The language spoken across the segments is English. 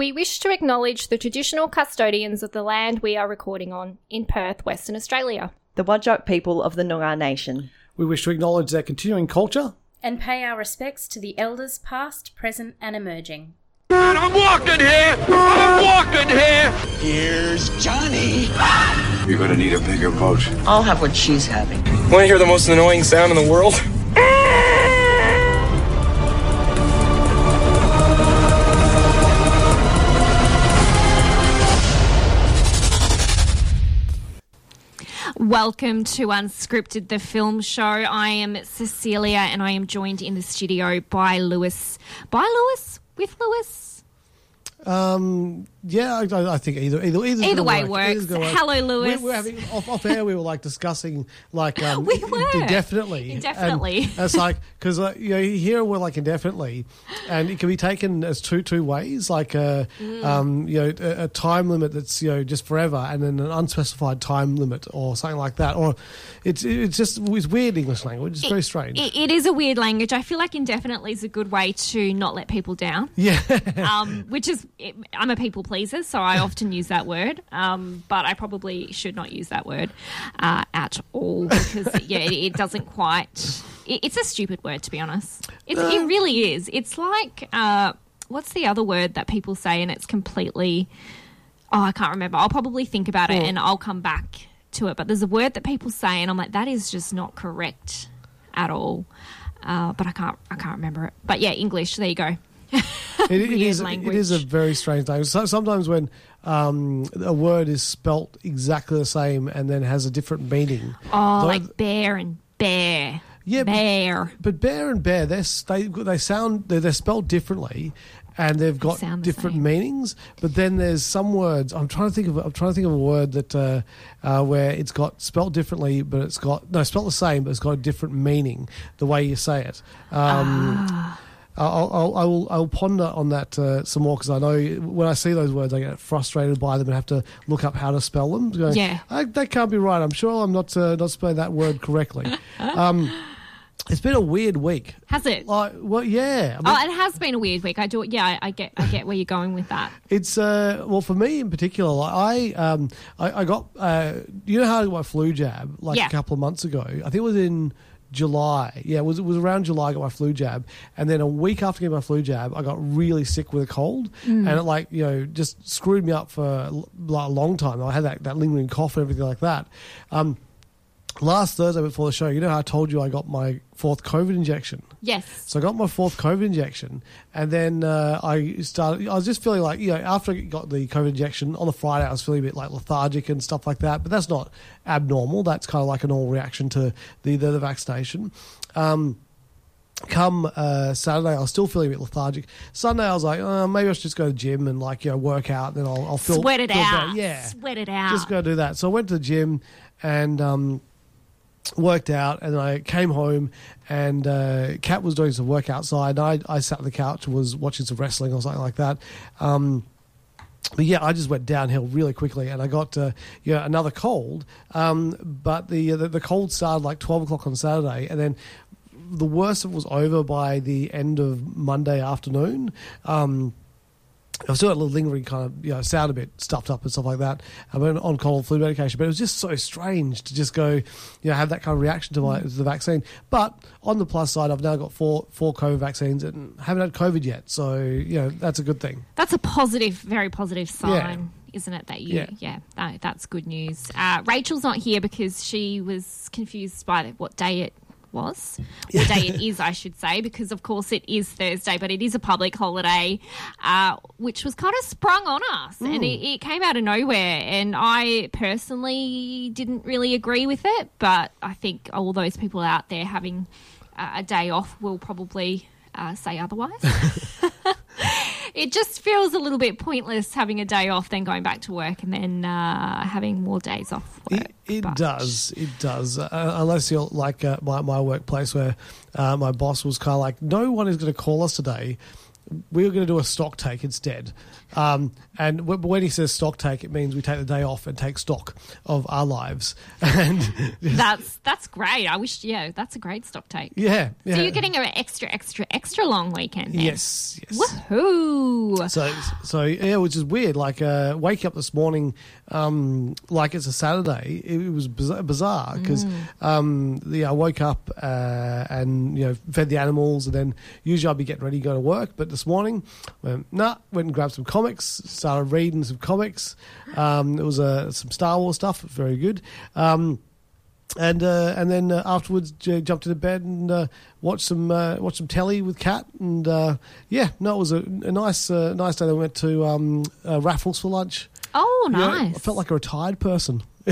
We wish to acknowledge the traditional custodians of the land we are recording on in Perth, Western Australia. The Wadjuk people of the Noongar Nation. We wish to acknowledge their continuing culture. and pay our respects to the elders past, present, and emerging. And I'm walking here! I'm walking here! Here's Johnny. You're gonna need a bigger boat. I'll have what she's having. Want to hear the most annoying sound in the world? Welcome to Unscripted, the film show. I am Cecilia and I am joined in the studio by Lewis. By Lewis? With Lewis? Um, yeah, I, I think either either either's Either way work. works. Work. Hello, Lewis. We, we're having off, off air. We were like discussing like um, We were. indefinitely, Indefinitely. And it's like because uh, you know here we're like indefinitely, and it can be taken as two two ways. Like a Mm. um, you know a, a time limit that's you know just forever, and then an unspecified time limit or something like that. Or it's it's just it's weird English language. It's very strange. It, it is a weird language. I feel like indefinitely is a good way to not let people down. yeah. um, which is I'm a people pleaser, so I often use that word. Um, but I probably should not use that word uh, at all because yeah, it, it doesn't quite. It, it's a stupid word to be honest. It's, it really is. It's like uh, what's the other word that people say, and it's completely. Oh, I can't remember. I'll probably think about it and I'll come back to it. But there's a word that people say, and I'm like, that is just not correct at all. Uh, but I can't. I can't remember it. But yeah, English. There you go. It, it Weird language. is a very strange language. So, sometimes when um, a word is spelt exactly the same and then has a different meaning. Oh, like bear and bear. Yeah, bear. But bear and bear, they're, they they sound they're, they're spelled differently, and they've got sound the different same. meanings. But then there's some words. I'm trying to think of. I'm trying to think of a word that uh, uh, where it's got spelled differently, but it's got no spelled the same, but it's got a different meaning the way you say it. Um, Ah. I'll, I'll, I will I'll ponder on that uh, some more because I know when I see those words I get frustrated by them and have to look up how to spell them. Going, Yeah. "I- that can't be right. I'm sure I'm not uh, not spelling that word correctly. um, it's been a weird week. Has it? Like, well, yeah. I mean, Oh, it has been a weird week. I do. Yeah, I, I get. I get where you're going with that. It's uh, well for me in particular. Like I um, I, I got uh, you know how I got my flu jab like Yeah. a couple of months ago. I think it was in July. Yeah, it was it was around July. I got my flu jab, and then a week after getting my flu jab, I got really sick with a cold, and it like you know just screwed me up for like, a long time. I had that, that lingering cough and everything like that. Um, last Thursday before the show, you know how I told you I got my fourth COVID injection. Yes. So I got my fourth COVID injection, and then uh, I started. I was just feeling like you know after I got the COVID injection on the Friday, I was feeling a bit like lethargic and stuff like that. But that's not abnormal. That's kind of like a normal reaction to the the, the vaccination. Um, come uh, Saturday, I was still feeling a bit lethargic. Sunday, I was like, uh, maybe I should just go to the gym and like you know work out, and then I'll, I'll feel Sweat it feel out. better. Yeah, Sweat it out. just go do that. So I went to the gym and um, worked out, and I came home, and uh, Kat was doing some work outside. I I sat on the couch was watching some wrestling or something like that. Um, but yeah, I just went downhill really quickly, and I got uh, another cold. Um, but the, the the cold started like twelve o'clock on Saturday, and then the worst of it was over by the end of Monday afternoon. Um, I still had a little lingering kind of, you know, sound a bit stuffed up and stuff like that. I went on cold flu medication, but it was just so strange to just go, you know, have that kind of reaction to my to the vaccine. But on the plus side, I've now got four four COVID vaccines and haven't had COVID yet, so you know that's a good thing. That's a positive, very positive sign. Yeah. Isn't it that you? Yeah. Yeah, that, that's good news. Uh, Rachel's not here because she was confused by what day it was, what day it is, I should say, because of course it is Thursday, but it is a public holiday, uh, which was kind of sprung on us, and it, it came out of nowhere. And I personally didn't really agree with it, but I think all those people out there having uh, a day off will probably uh, say otherwise. it just feels a little bit pointless having a day off, then going back to work, and then uh, having more days off. Work. It, it But- does. It does. Uh, unless you're like uh, my, my workplace where uh, my boss was kind of like, no one is going to call us today. We were going to do a stock take instead. Um, and w- when he says stock take, it means we take the day off and take stock of our lives. And That's that's great. I wish, yeah, that's a great stock take. yeah, yeah. So you're getting an extra, extra, extra long weekend. Then. yes, yes. Woohoo! So, so yeah, which is weird. Like, uh, wake up this morning, um, like it's a Saturday. It, was bizarre- because, um, yeah, I woke up uh, and you know fed the animals, and then usually I'd be getting ready to go to work. But this morning, went nah, went and grabbed some comics, started reading some comics. Um, it was uh, some Star Wars stuff, very good. Um, and uh, and then uh, afterwards j- jumped into bed and uh, watched some uh, watched some telly with Kat and uh, yeah no it was a, a nice uh, nice day. We went to um, uh, Raffles for lunch. Oh, You know, nice. I felt like a retired person.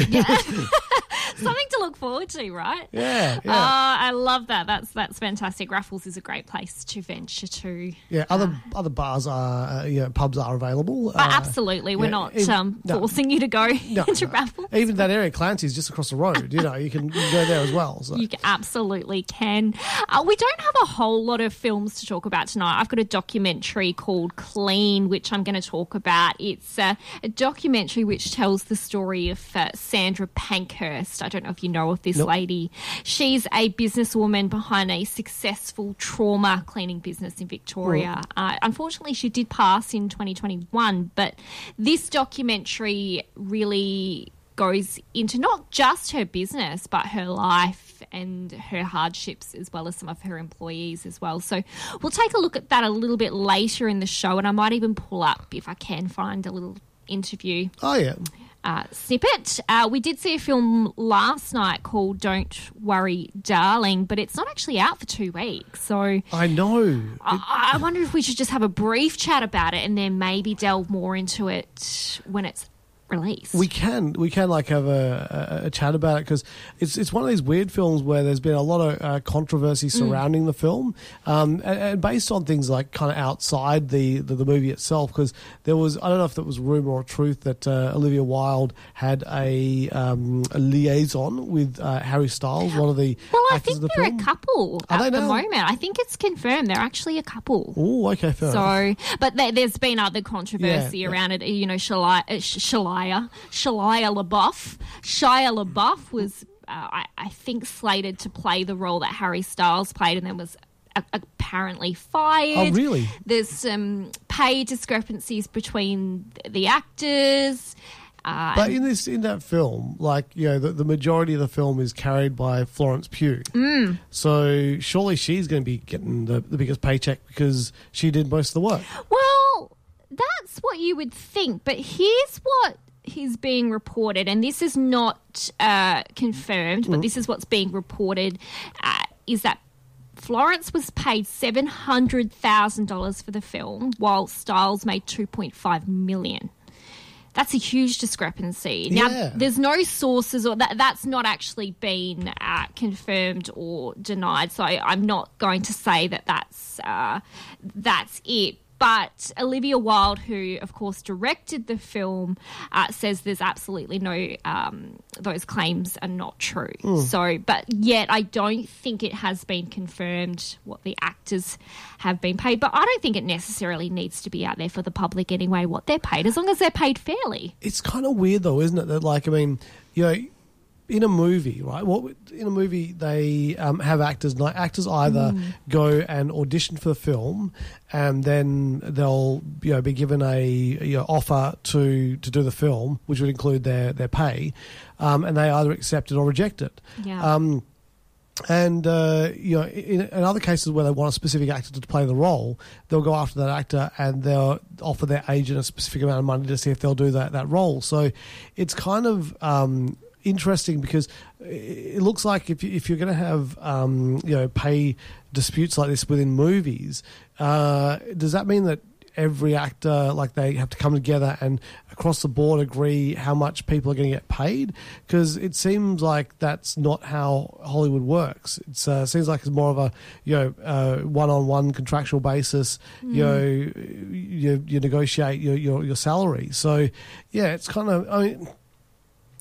Something to look forward to, right? Yeah, yeah, Uh, I love that. That's that's fantastic. Raffles is a great place to venture to. yeah. Other other bars are uh, pubs are available. Uh, absolutely, we're yeah, not even- um, no. forcing you to go No, into no. Raffles. Even that area, Clancy's just across the road. You know, you can, you can go there as well. So. You absolutely can. Uh, we don't have a whole lot of films to talk about tonight. I've got a documentary called Clean, which I'm going to talk about. It's uh, a documentary which tells the story of uh, Sandra Pankhurst. I don't know if you know of this Nope. lady. She's a businesswoman behind a successful trauma cleaning business in Victoria. Uh, unfortunately, she did pass in 2021, but this documentary really goes into not just her business, but her life and her hardships, as well as some of her employees as well. So we'll take a look at that a little bit later in the show, and I might even pull up if I can find a little interview Oh yeah, uh, snippet. Uh, we did see a film last night called Don't Worry, Darling, but it's not actually out for two weeks. So I know. I, I wonder if we should just have a brief chat about it and then maybe delve more into it when it's released. We can we can like have a, a, a chat about it because it's it's one of these weird films where there's been a lot of uh, controversy surrounding the film, um, and, and based on things like kind of outside the, the, the movie itself. Because there was I don't know if that was rumor or truth that uh, Olivia Wilde had a, um, a liaison with uh, Harry Styles, one of the well, I think the they're film. a couple Are at the moment. I think it's confirmed they're actually a couple. Oh, okay, fair enough. So, but there, there's been other controversy Yeah, yeah. around it. You know, Shia, uh, Sh- Shia, Shia LaBeouf. Shia LaBeouf was, uh, I, I think, slated to play the role that Harry Styles played, and then was a- apparently fired. Oh, really? There's some pay discrepancies between the actors. Uh, But in this in that film, like you know, the, the majority of the film is carried by Florence Pugh. Mm. So surely she's going to be getting the, the biggest paycheck because she did most of the work. Well, that's what you would think, but here's what is being reported, and this is not uh, confirmed, but this is what's being reported: uh, is that Florence was paid seven hundred thousand dollars for the film, while Styles made two point five million. That's a huge discrepancy. Now, Yeah. there's no sources, or that that's not actually been uh, confirmed or denied. So I, I'm not going to say that that's uh, that's it. But Olivia Wilde, who of course directed the film, uh, says there's absolutely no um, those claims are not true. So, but yet I don't think it has been confirmed what the actors have been paid. But I don't think it necessarily needs to be out there for the public anyway. What they're paid, as long as they're paid fairly. It's kind of weird though, isn't it? That like I mean, you know, in a movie, right? What in a movie they um, have actors. Like actors either go and audition for the film, and then they'll you know be given a you know, offer to to do the film, which would include their their pay, um, and they either accept it or reject it. Yeah. Um, and uh, you know, in, in other cases where they want a specific actor to play the role, they'll go after that actor and they'll offer their agent a specific amount of money to see if they'll do that that role. So it's kind of um, interesting because it looks like if if you're going to have um, you know pay disputes like this within movies, uh, does that mean that every actor like they have to come together and across the board agree how much people are going to get paid because it seems like that's not how Hollywood works. It uh, seems like it's more of a you know uh, one-on-one contractual basis. You know, you, you negotiate your, your your salary. So yeah, it's kind of I mean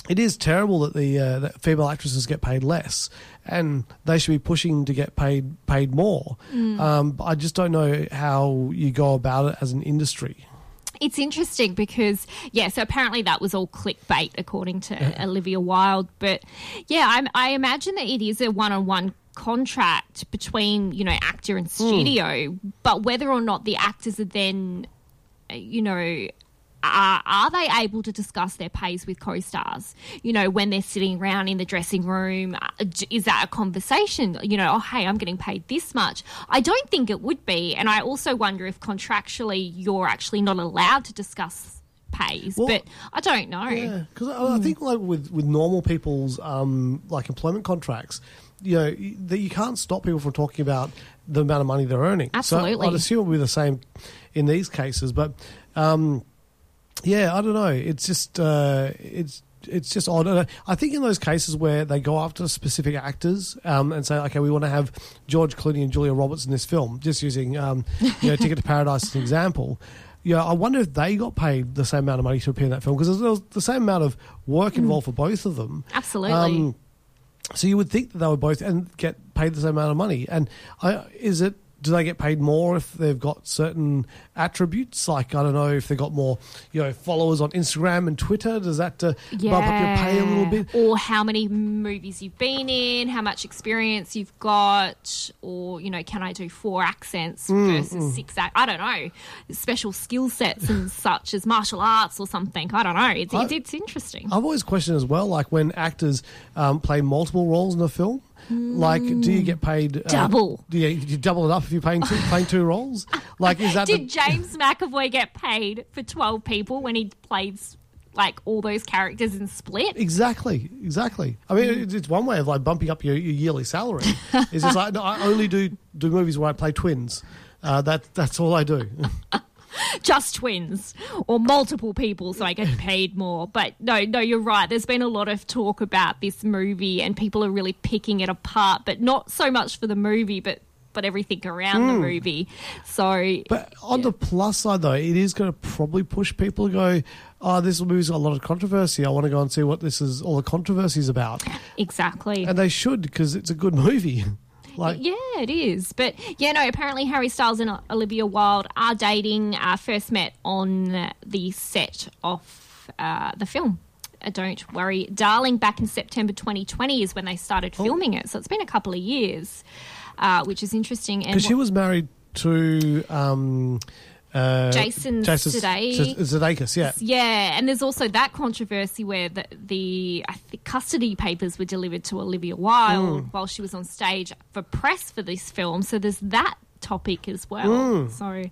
it is terrible that the uh, that female actresses get paid less, and they should be pushing to get paid paid more. Um, I just don't know how you go about it as an industry. It's interesting because, yeah, so apparently that was all clickbait, according to Olivia Wilde. But yeah, I, I imagine that it is a one on one contract between, you know, actor and studio. But whether or not the actors are then, uh, you know, are, are they able to discuss their pays with co-stars you know when they're sitting around in the dressing room uh, is that a conversation you know oh hey i'm getting paid this much i don't think it would be and i also wonder if contractually you're actually not allowed to discuss pays Well, but i don't know Yeah, because I, I think like with with normal people's um, like employment contracts, you know, that you can't stop people from talking about the amount of money they're earning. Absolutely. So I'd assume it would be the same in these cases, but um, yeah, I don't know. It's just uh, it's. It's just odd. I- I think in those cases where they go after specific actors um, and say, okay, we want to have George Clooney and Julia Roberts in this film, just using um, you know, Ticket to Paradise as an example. Yeah, I wonder if they got paid the same amount of money to appear in that film because there was the same amount of work involved for both of them. absolutely Um, so you would think that they would both and get paid the same amount of money. And I, is it? Do they get paid more if they've got certain attributes? Like I don't know if they've got more, you know, followers on Instagram and Twitter. Does that uh, bump up your pay a little bit? or how many movies you've been in how much experience you've got or you know can i do four accents Mm, versus six ac- i don't know special skill sets and such as martial arts or something i don't know it's, it's, it's interesting I've always questioned as well, like when actors um, play multiple roles in a film. Like, do you get paid uh, Double. Do you, do you double it up if you're playing two, playing two roles? Like, is that did the, james mcavoy get paid for 12 people when he plays? like all those characters in split Exactly, exactly. I mean, it's, it's one way of like bumping up your, your yearly salary. It's just like no, I only do do movies where I play twins. Uh, that that's all I do. just twins or multiple people so I get paid more. But no, no, you're right. There's been a lot of talk about this movie and people are really picking it apart, but not so much for the movie, but but everything around the hmm. movie. So But on the plus side, though, it is going to probably push people to go, "Oh, this movie's got a lot of controversy. I want to go and see what this is all the controversy is about." exactly. And they should because it's a good movie. Like, yeah, it is. But yeah, no, apparently Harry Styles and Olivia Wilde are dating, uh, first met on the set of uh, the film. Uh, don't worry, Darling, back in September 2020 is when they started Oh. filming it. So it's been a couple of years, uh, which is interesting. And because she was married to um, uh, Jason Jason Sudeikis. Sudeikis, yeah. Yeah, and there's also that controversy where the, the I think custody papers were delivered to Olivia Wilde Hmm. while she was on stage for press for this film. So there's that topic as well. Hmm. So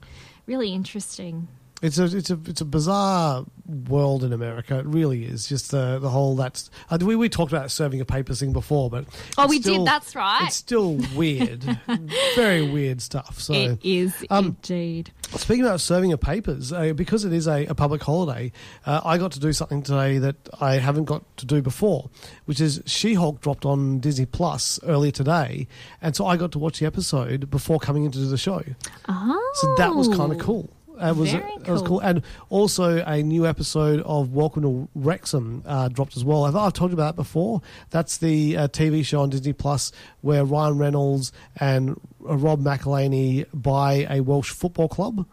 really interesting. It's a it's a it's a bizarre world in America. It really is. Just the the whole that's uh, we we talked about serving a paper thing before, but Oh, we still- did. That's right. It's still weird, very weird stuff. So it is um, indeed. Speaking about serving of papers, uh, because it is a, a public holiday, uh, I got to do something today that I haven't got to do before, which is She-Hulk dropped on Disney Plus earlier today, and so I got to watch the episode before coming into the show. Oh, So that was kind of cool. It was Very it was cool. cool, and also a new episode of Welcome to Wrexham uh, dropped as well. I've, I've told you about that before. That's the uh, TV show on Disney Plus where Ryan Reynolds and uh, Rob McElhenney buy a Welsh football club.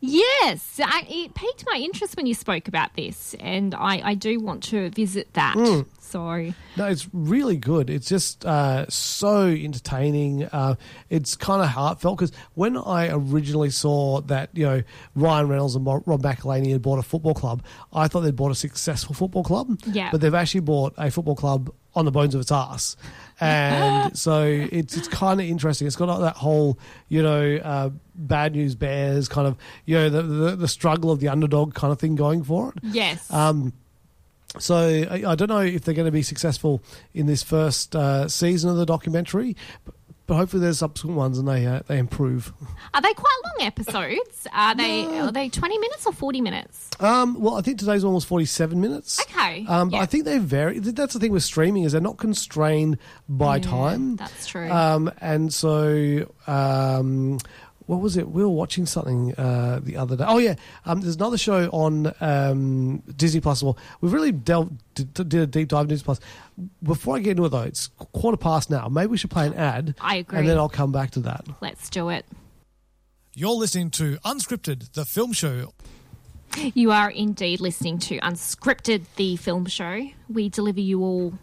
Yes, I, it piqued my interest when you spoke about this, and I, I do want to visit that. So No, it's really good. It's just uh, so entertaining. Uh, it's kind of heartfelt because when I originally saw that, you know, Ryan Reynolds and Rob McElhenney had bought a football club, I thought they'd bought a successful football club. Yeah. But they've actually bought a football club on the bones of its ass. And so it's it's kind of interesting. It's got like that whole, you know, uh, bad news bears kind of, you know, the, the the struggle of the underdog kind of thing going for it. yes, Um, so I, I don't know if they're going to be successful in this first uh, season of the documentary, but, but hopefully there's subsequent ones and they uh, they improve. are they quite long episodes? Are they are they twenty minutes or forty minutes? Um, well, I think today's almost 47 minutes. Okay, Um, but yeah. I think they vary. That's the thing with streaming is they're not constrained by Yeah, time. That's true. Um, and so um, what was it? We were watching something uh, the other day. Oh yeah, um, there's another show on um, Disney Plus. Well, we've really delved did, did a deep dive into Disney Plus. Before I get into it though, it's quarter past now. Maybe we should play an ad. I agree. and then I'll come back to that. Let's do it. You're listening to Unscripted, the film show. You are indeed listening to Unscripted, the film show. We deliver you all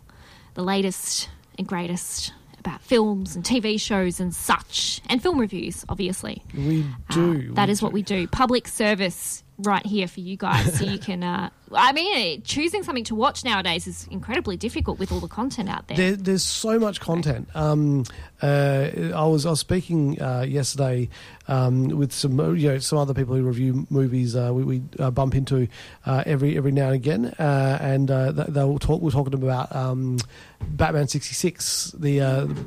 the latest and greatest about films and TV shows and such, and film reviews, obviously. We Uh, do. that we is what we do. Public service right here for you guys, so you can. Uh, I mean, choosing something to watch nowadays is incredibly difficult with all the content out there. There, there's so much content. Um, uh, I was I was speaking uh, yesterday um, with some uh, you know some other people who review movies. Uh, we we uh, bump into uh, every every now and again, and they, they will talk. We're talking about um, Batman sixty six, the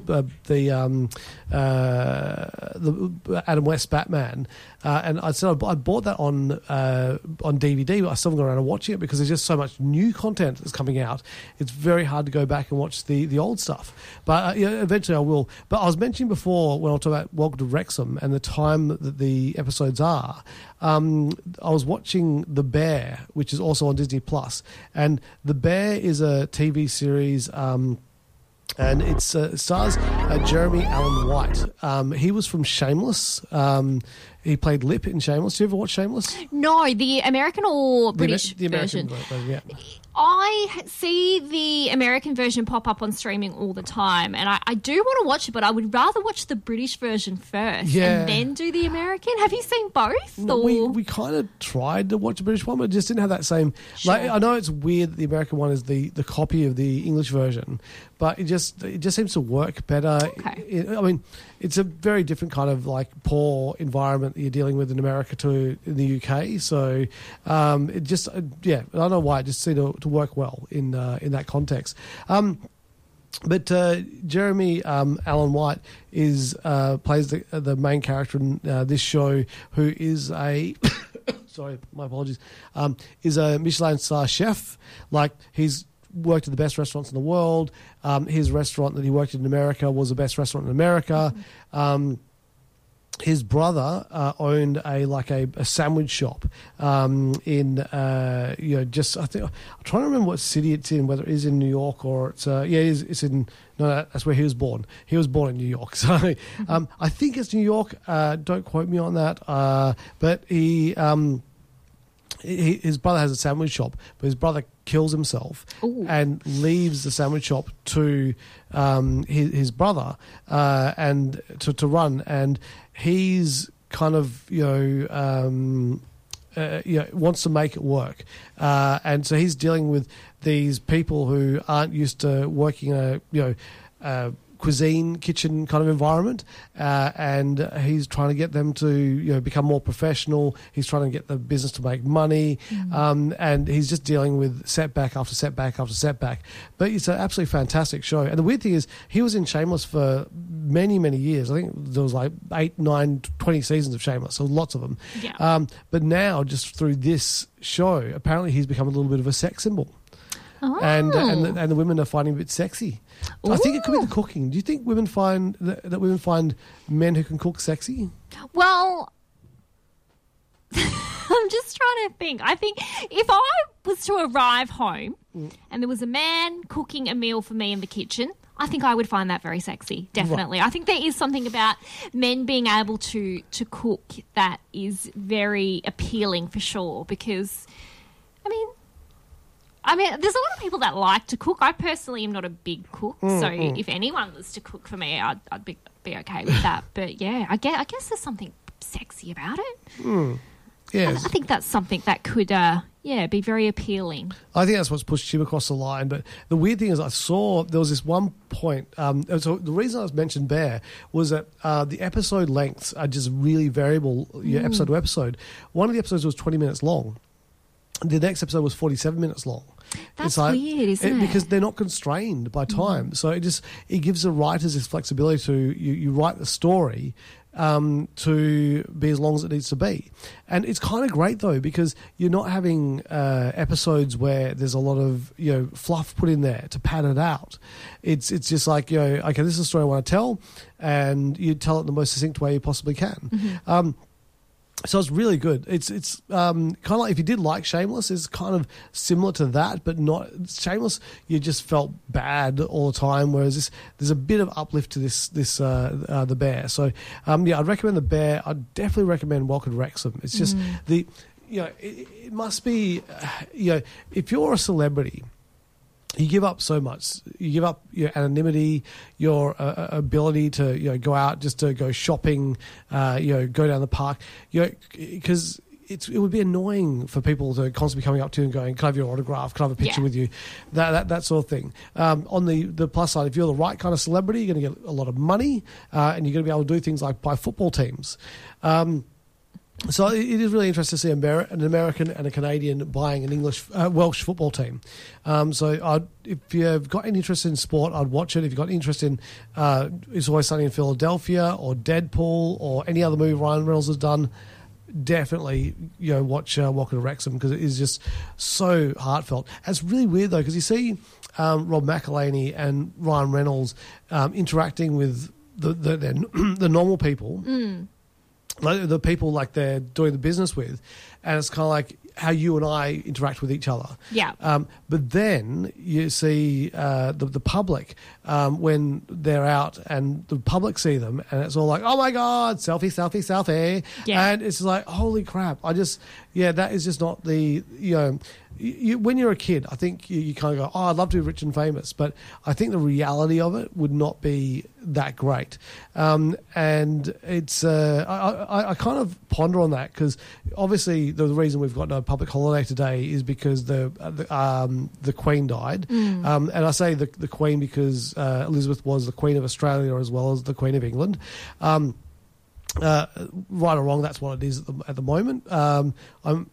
the the, um, Adam West Batman, and I said I bought that on on DVD, but I still haven't gone around and watching it because there's just so much new content that's coming out. It's very hard to go back and watch the, the old stuff. But uh, yeah, eventually I will. But I was mentioning before when I was talking about Welcome to Wrexham and the time that the episodes are. Um, I was watching The Bear, which is also on Disney Plus, and The Bear is a TV series. Um, and it uh, stars uh, Jeremy Allen White. Um, he was from Shameless. Um, he played Lip in Shameless. Do you ever watch Shameless? no, the American or The British the American version. version, yeah. I see the American version pop up on streaming all the time, and I, I do want to watch it, but I would rather watch the British version first Yeah. and then do the American. Have you seen both? No, or- we we kind of tried to watch the British one, but it just didn't have that same. Like I know it's weird that the American one is the, the copy of the English version, but it just it just seems to work better. Okay. It- I mean, it's a very different kind of like poor environment that you're dealing with in America to in the UK. So um, it just uh, yeah, I don't know why it just seemed to, to work well in uh, in that context. Um, but uh, Jeremy um, Allen White is uh, plays the the main character in uh, this show, who is a sorry, my apologies, um, is a Michelin star chef. Like he's worked at the best restaurants in the world. Um, his restaurant that he worked in America was the best restaurant in America. Um, his brother uh, owned a like a, a sandwich shop um, in uh, you know just I think I'm trying to remember what city it's in whether it is in New York or it's uh, yeah it is, it's in no that's where he was born. He was born in New York so um, I think it's New York uh, don't quote me on that uh, but he um, he, his brother has a sandwich shop, but his brother kills himself Ooh. and leaves the sandwich shop to um, his, his brother uh, and to, to run. And he's kind of you know. Um, uh, you know, wants to make it work, uh, and so he's dealing with these people who aren't used to working in a you know uh, cuisine kitchen kind of environment, uh, and he's trying to get them to you know become more professional. He's trying to get the business to make money, um, and he's just dealing with setback after setback after setback. But it's an absolutely fantastic show. And the weird thing is, he was in Shameless for many many years. I think there was like eight, nine, twenty seasons of Shameless, so lots of them. Yeah. Um, but now, just through this show, apparently he's become a little bit of a sex symbol. And, uh, and, the, and the women are finding a bit sexy. I think it could be the cooking. Do you think women find that, that women find men who can cook sexy? Well, I'm just trying to think. I think if I was to arrive home and there was a man cooking a meal for me in the kitchen, I think I would find that very sexy. Definitely. I think there is something about men being able to to cook that is very appealing for sure because I mean I mean, there's a lot of people that like to cook. I personally am not a big cook, so if anyone was to cook for me, I'd, I'd be, be okay with that. But yeah, I guess, I guess there's something sexy about it. Yes. I think that's something that could, uh, yeah, be very appealing. I think that's what's pushed him across the line. But the weird thing is, I saw there was this one point. Um, so the reason I was mentioned Bear was that uh, the episode lengths are just really variable, yeah, episode to episode. One of the episodes was 20 minutes long. The next episode was 47 minutes long. That's weird, isn't it? Because they're not constrained by time. So it just it gives the writers this flexibility to you, you write the story, um, to be as long as it needs to be. And it's kind of great though because you're not having uh, episodes where there's a lot of you know fluff put in there to pad it out. It's it's just like you know okay this is a story I want to tell, and you tell it in the most succinct way you possibly can. Um, so it's really good. It's it's um, kind of like if you did like Shameless, it's kind of similar to that, but not Shameless. You just felt bad all the time, whereas this there's a bit of uplift to this this uh, uh, the Bear. So um, yeah, I'd recommend the Bear. I'd definitely recommend Welcome to Wrexham. It's just the you know it, it must be uh, you know if you're a celebrity you give up so much. You give up your anonymity, your uh, uh, ability to you know go out just to go shopping, uh, you know, go down the park, you know, because. It's, it would be annoying for people to constantly be coming up to you and going, "Can I have your autograph? Can I have a picture Yeah. with you?" That, that that sort of thing. Um, on the the plus side, if you're the right kind of celebrity, you're going to get a lot of money, uh, and you're going to be able to do things like buy football teams. Um, so it is really interesting to see an American and a Canadian buying an English uh, Welsh football team. Um, so I'd, if you've got any interest in sport, I'd watch it. If you've got interest in uh, It's Always Sunny in Philadelphia or Deadpool or any other movie Ryan Reynolds has done, definitely you know watch uh, Welcome to Wrexham because it is just so heartfelt. It's really weird though because you see um, Rob McElhenney and Ryan Reynolds um, interacting with the the, the, normal people like the people like they're doing the business with, and it's kind of like how you and I interact with each other. Yeah. Um, but then you see uh, the the public um, when they're out, and the public see them, and it's all like, "Oh my god, selfie, selfie, selfie!" Yeah. And it's like, "Holy crap!" I just, yeah, that is just not the you know. You, when you're a kid, I think you, you kind of go, "Oh, I'd love to be rich and famous," but I think the reality of it would not be that great. Um, and it's uh, I, I, I kind of ponder on that because obviously the, the reason we've got no public holiday today is because the uh, the, um, the Queen died, um, and I say the the Queen because uh, Elizabeth was the Queen of Australia as well as the Queen of England. Um, uh, right or wrong, that's what it is at the, at the moment. Um,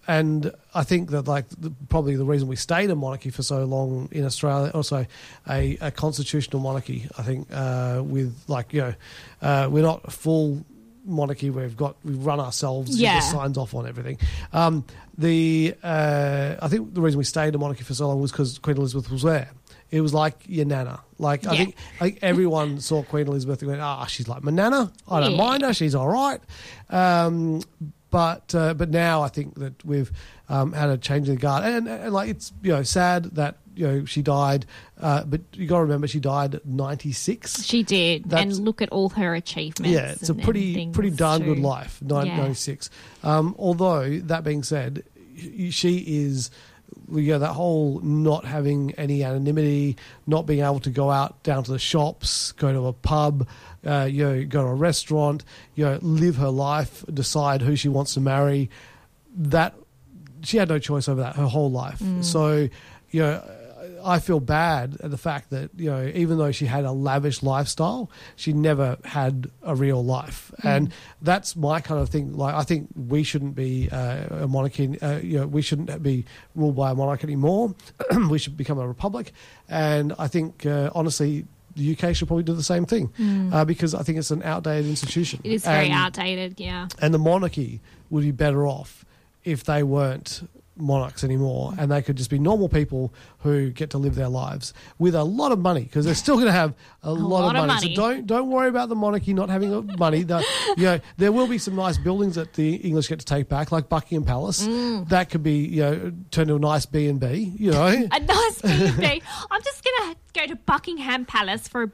and I think that like the, probably the reason we stayed a monarchy for so long in Australia, also a, a constitutional monarchy. I think uh, with like you know uh, we're not a full monarchy. We've got we run ourselves. Yeah. Signs off on everything. Um, the uh, I think the reason we stayed a monarchy for so long was because Queen Elizabeth was there. It was like your nana. Like I Yeah. think like everyone saw Queen Elizabeth and went, ah, she's like my nana. I don't Yeah. mind her. She's all right. Um, but uh, but now I think that we've um, had a change in the guard, and, and like it's you know sad that you know she died, uh, but you got to remember she died at ninety six. She did, That's- and look at all her achievements. Yeah, it's a and- and pretty pretty darn good too. life. Yeah. Ninety six. Um, although that being said, she is. You know, that whole not having any anonymity, not being able to go out down to the shops, go to a pub, uh, you know, go to a restaurant, you know, live her life, decide who she wants to marry. That she had no choice over that her whole life. So, you know, I feel bad at the fact that you know, even though she had a lavish lifestyle, she never had a real life, and that's my kind of thing. Like, I think we shouldn't be uh, a monarchy. Uh, you know, we shouldn't be ruled by a monarch anymore. we should become a republic, and I think uh, honestly. The UK should probably do the same thing uh, because I think it's an outdated institution. It is very And- outdated. Yeah. and the monarchy would be better off if they weren't monarchs anymore and they could just be normal people who get to live their lives with a lot of money because they're still going to have a, lot, lot of money. money. So don't don't worry about the monarchy not having money. The, you know, there will be some nice buildings that the English get to take back, like Buckingham Palace. Mm. That could be you know turned into a nice B and B. You know, A nice B&B. I'm just going to go to Buckingham Palace for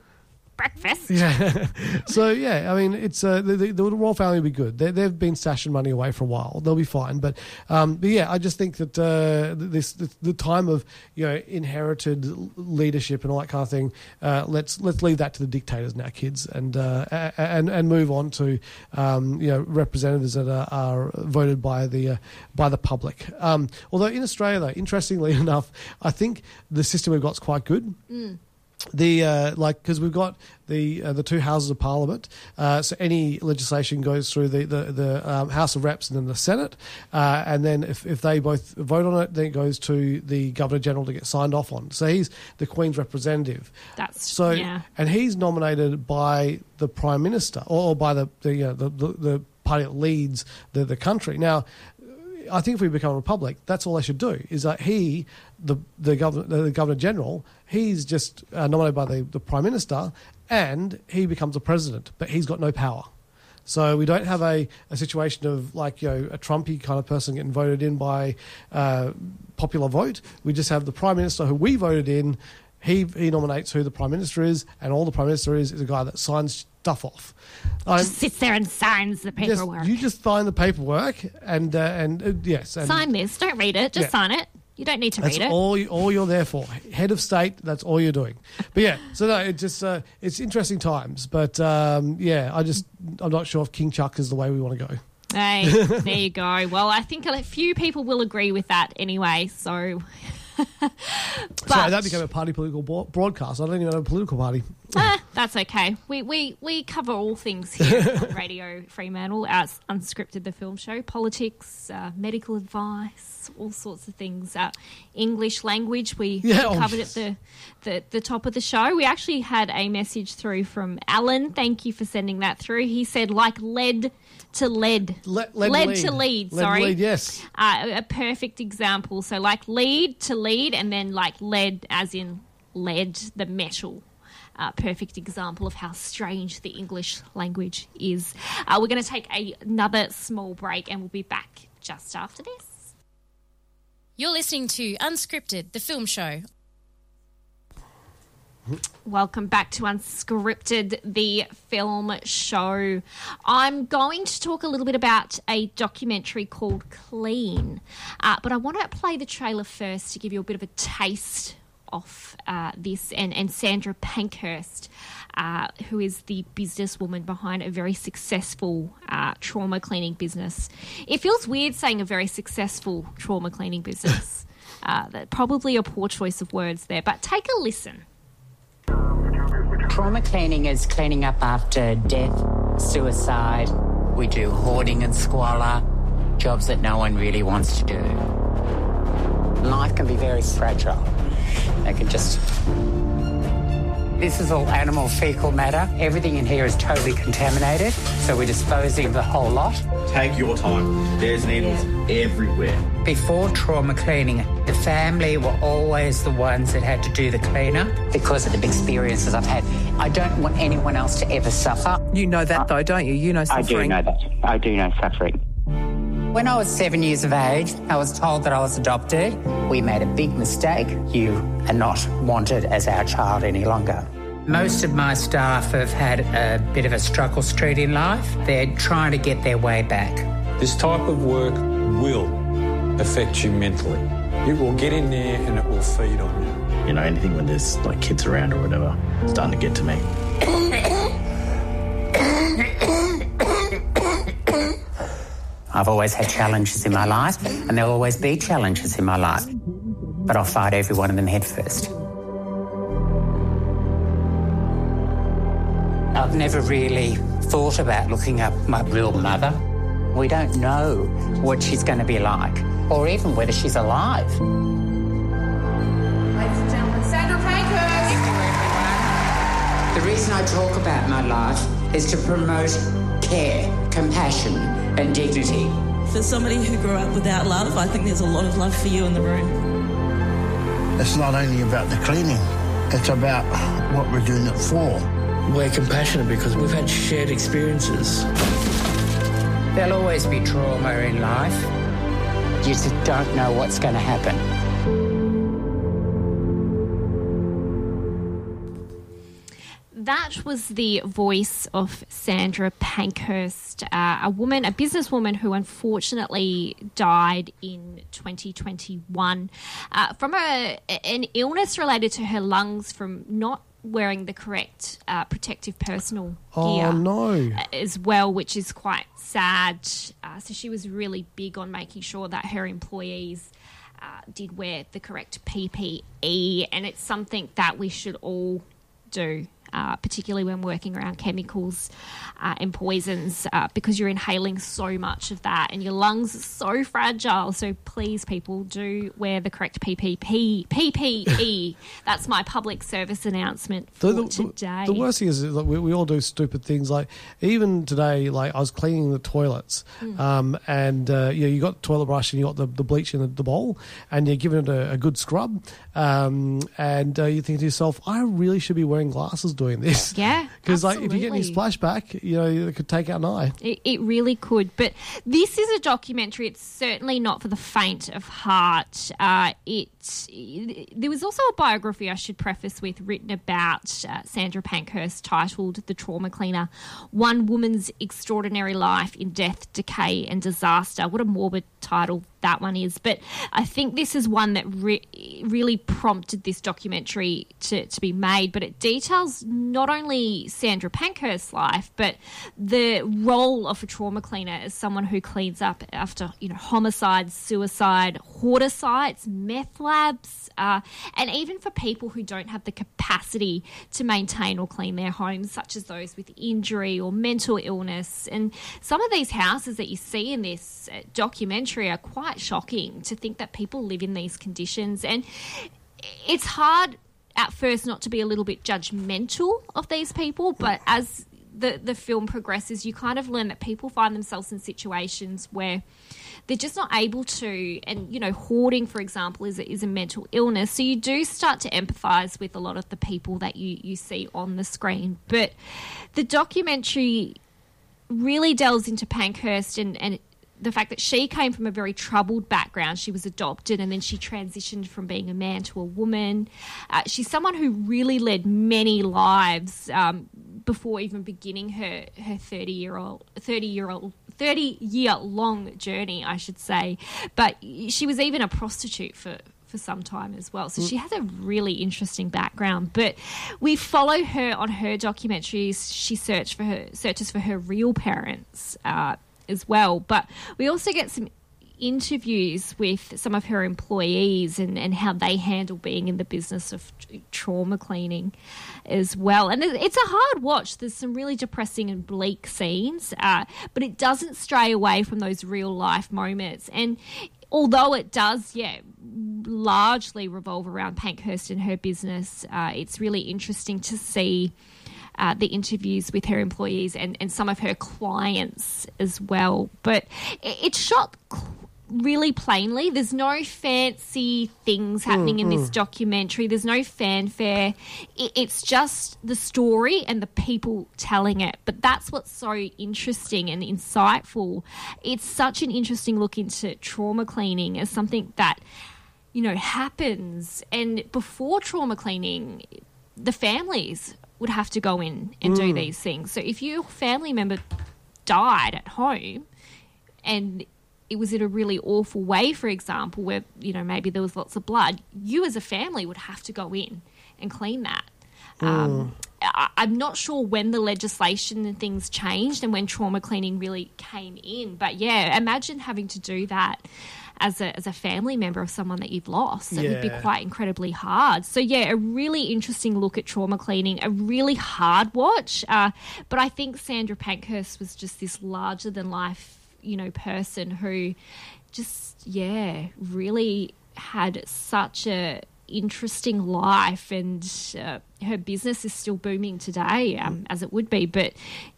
breakfast. Yeah. so yeah, I mean, it's uh, the, the, the royal family will be good. They, they've been stashing money away for a while. They'll be fine. But um, but yeah, I just think that uh, this the, the time of you know inherited leadership and all that kind of thing. Uh, let's let's leave that to the dictators now, kids, and uh, and and move on to um, you know representatives that are, are voted by the uh, by the public. Um, although in Australia, though, interestingly enough, I think the system we've got is quite good the uh, like because we've got the uh, the two houses of parliament, uh, so any legislation goes through the the, the um, House of Reps and then the Senate, uh, and then if, if they both vote on it, then it goes to the Governor General to get signed off on. So he's the Queen's representative. That's So yeah. and he's nominated by the Prime Minister or by the the uh, the, the, the party that leads the the country now. I think if we become a republic, that's all they should do. Is that he, the the governor, the governor general, he's just uh, nominated by the, the prime minister, and he becomes a president, but he's got no power. So we don't have a, a situation of like you know a Trumpy kind of person getting voted in by uh, popular vote. We just have the prime minister who we voted in. He he nominates who the prime minister is, and all the prime minister is is a guy that signs stuff off. I'm- Just sits there and signs the paperwork. you just sign the paperwork, and uh, and uh, yes, and sign this. Don't read it. Just Yeah. sign it. You don't need to That's read it. all. You, all you're there for. Head of state. That's all you're doing. But yeah, so no, it just uh, it's interesting times. But um, yeah, I just I'm not sure if King Chuck is the way we want to go. Hey, there you go. Well, I think a few people will agree with that anyway. So, Sorry, that became a party political broadcast. I don't even know a political party. Eh, that's okay. We, we we cover all things here on Radio Fremantle, our unscripted the film show, politics, uh, medical advice, all sorts of things. Uh, English language we, we Yeah, oh, covered yes. at the, the the top of the show. We actually had a message through from Alan. Thank you for sending that through. He said like lead to lead, Le- lead, lead to lead. Lead sorry, lead, yes. uh, a perfect example. So, like lead to lead, and then like lead as in lead, the metal. Uh, perfect example of how strange the English language is. Uh, we're going to take a, another small break and we'll be back just after this. You're listening to Unscripted, the film show. Welcome back to Unscripted, the film show. I'm going to talk a little bit about a documentary called Clean, uh, but I want to play the trailer first to give you a bit of a taste of uh, this. And, and Sandra Pankhurst, uh, who is the businesswoman behind a very successful uh, trauma cleaning business. It feels weird saying a very successful trauma cleaning business. Uh, that- probably a poor choice of words there, but take a listen. Trauma cleaning is cleaning up after death, suicide. We do hoarding and squalor, jobs that no one really wants to do. Life can be very fragile. It can just. This is all animal fecal matter. Everything in here is totally contaminated, so we're disposing of the whole lot. Take your time. There's needles everywhere. Before trauma cleaning, the family were always the ones that had to do the cleanup because of the experiences I've had. I don't want anyone else to ever suffer. You know that though, don't you? You know suffering. I do know that. I do know suffering. When I was seven years of age, I was told that I was adopted. We made a big mistake. You are not wanted as our child any longer. Most of my staff have had a bit of a struggle street in life. They're trying to get their way back. This type of work will affect you mentally. It will get in there and it will feed on you. You know, anything when there's like kids around or whatever, it's starting to get to me. I've always had challenges in my life, and there'll always be challenges in my life. But I'll fight every one of them head first. I've never really thought about looking up my real mother. We don't know what she's going to be like, or even whether she's alive. Ladies and gentlemen, Sandra Pankhurst. The reason I talk about my life is to promote care, compassion, and dignity. For somebody who grew up without love, I think there's a lot of love for you in the room. It's not only about the cleaning, it's about what we're doing it for. We're compassionate because we've had shared experiences. There'll always be trauma in life. You just don't know what's going to happen. That was the voice of Sandra Pankhurst, uh, a woman, a businesswoman who unfortunately died in 2021 uh, from a, an illness related to her lungs from not wearing the correct uh, protective personal Oh, gear no. as well, which is quite sad. Uh, so she was really big on making sure that her employees uh, did wear the correct PPE, and it's something that we should all do. Uh, particularly when working around chemicals uh, and poisons, uh, because you're inhaling so much of that, and your lungs are so fragile. So please, people, do wear the correct PPP PPE. That's my public service announcement for The, the- today. the worst thing is that we, we all do stupid things. Like even today, like I was cleaning the toilets, Mm. um, and uh, you know, you got the toilet brush and you got the, the bleach in the, the bowl, and you're giving it a, a good scrub, um, and uh, you think to yourself, I really should be wearing glasses doing this. Yeah, because like if you get any splashback, you know, it could take out an eye. It, it really could. But this is a documentary. It's certainly not for the faint of heart. Uh, it, there was also a biography I should preface with written about uh, Sandra Pankhurst titled "The Trauma Cleaner: One Woman's Extraordinary Life in Death, Decay, and Disaster." What a morbid title that one is. But I think this is one that re- really prompted this documentary to, to be made. But it details not only Sandra Pankhurst's life, but the role of a trauma cleaner as someone who cleans up after you know homicides, suicide, hoarder sites, meth labs, uh, and even for people who don't have the capacity to maintain or clean their homes, such as those with injury or mental illness. And some of these houses that you see in this uh, documentary are quite shocking to think that people live in these conditions. And it's hard at first not to be a little bit judgmental of these people, but as the, the film progresses, you kind of learn that people find themselves in situations where they're just not able to. And, you know, hoarding, for example, is a, is a mental illness. So you do start to empathize with a lot of the people that you, you see on the screen. But the documentary really delves into Pankhurst and, and the fact that she came from a very troubled background. She was adopted and then she transitioned from being a man to a woman. Uh, she's someone who really led many lives um, before even beginning her her 30 year old 30 year old 30 year long journey, I should say. But she was even a prostitute for for some time as well. So she has a really interesting background. But we follow her on her documentaries. She search for her searches for her real parents uh, as well. But we also get some interviews with some of her employees and, and how they handle being in the business of trauma cleaning as well. And it's a hard watch. There's some really depressing and bleak scenes, uh, but it doesn't stray away from those real life moments. And although it does, yeah, largely revolve around Pankhurst and her business, uh, it's really interesting to see. Uh, the interviews with her employees and, and some of her clients as well. But it, it's shot really plainly. There's no fancy things happening in this mm. documentary, there's no fanfare. It, it's just the story and the people telling it. But that's what's so interesting and insightful. It's such an interesting look into trauma cleaning as something that you know happens and before trauma cleaning the families would have to go in and do Mm. these things so if your family member died at home and it was in a really awful way for example where you know maybe there was lots of blood you as a family would have to go in and clean that um, I, I'm not sure when the legislation and things changed and when trauma cleaning really came in, but yeah, imagine having to do that as a as a family member of someone that you've lost. It would be quite incredibly hard. So yeah, a really interesting look at trauma cleaning, a really hard watch. Uh, but I think Sandra Pankhurst was just this larger than life, you know, person who just yeah really had such a interesting life and uh, her business is still booming today um, as it would be but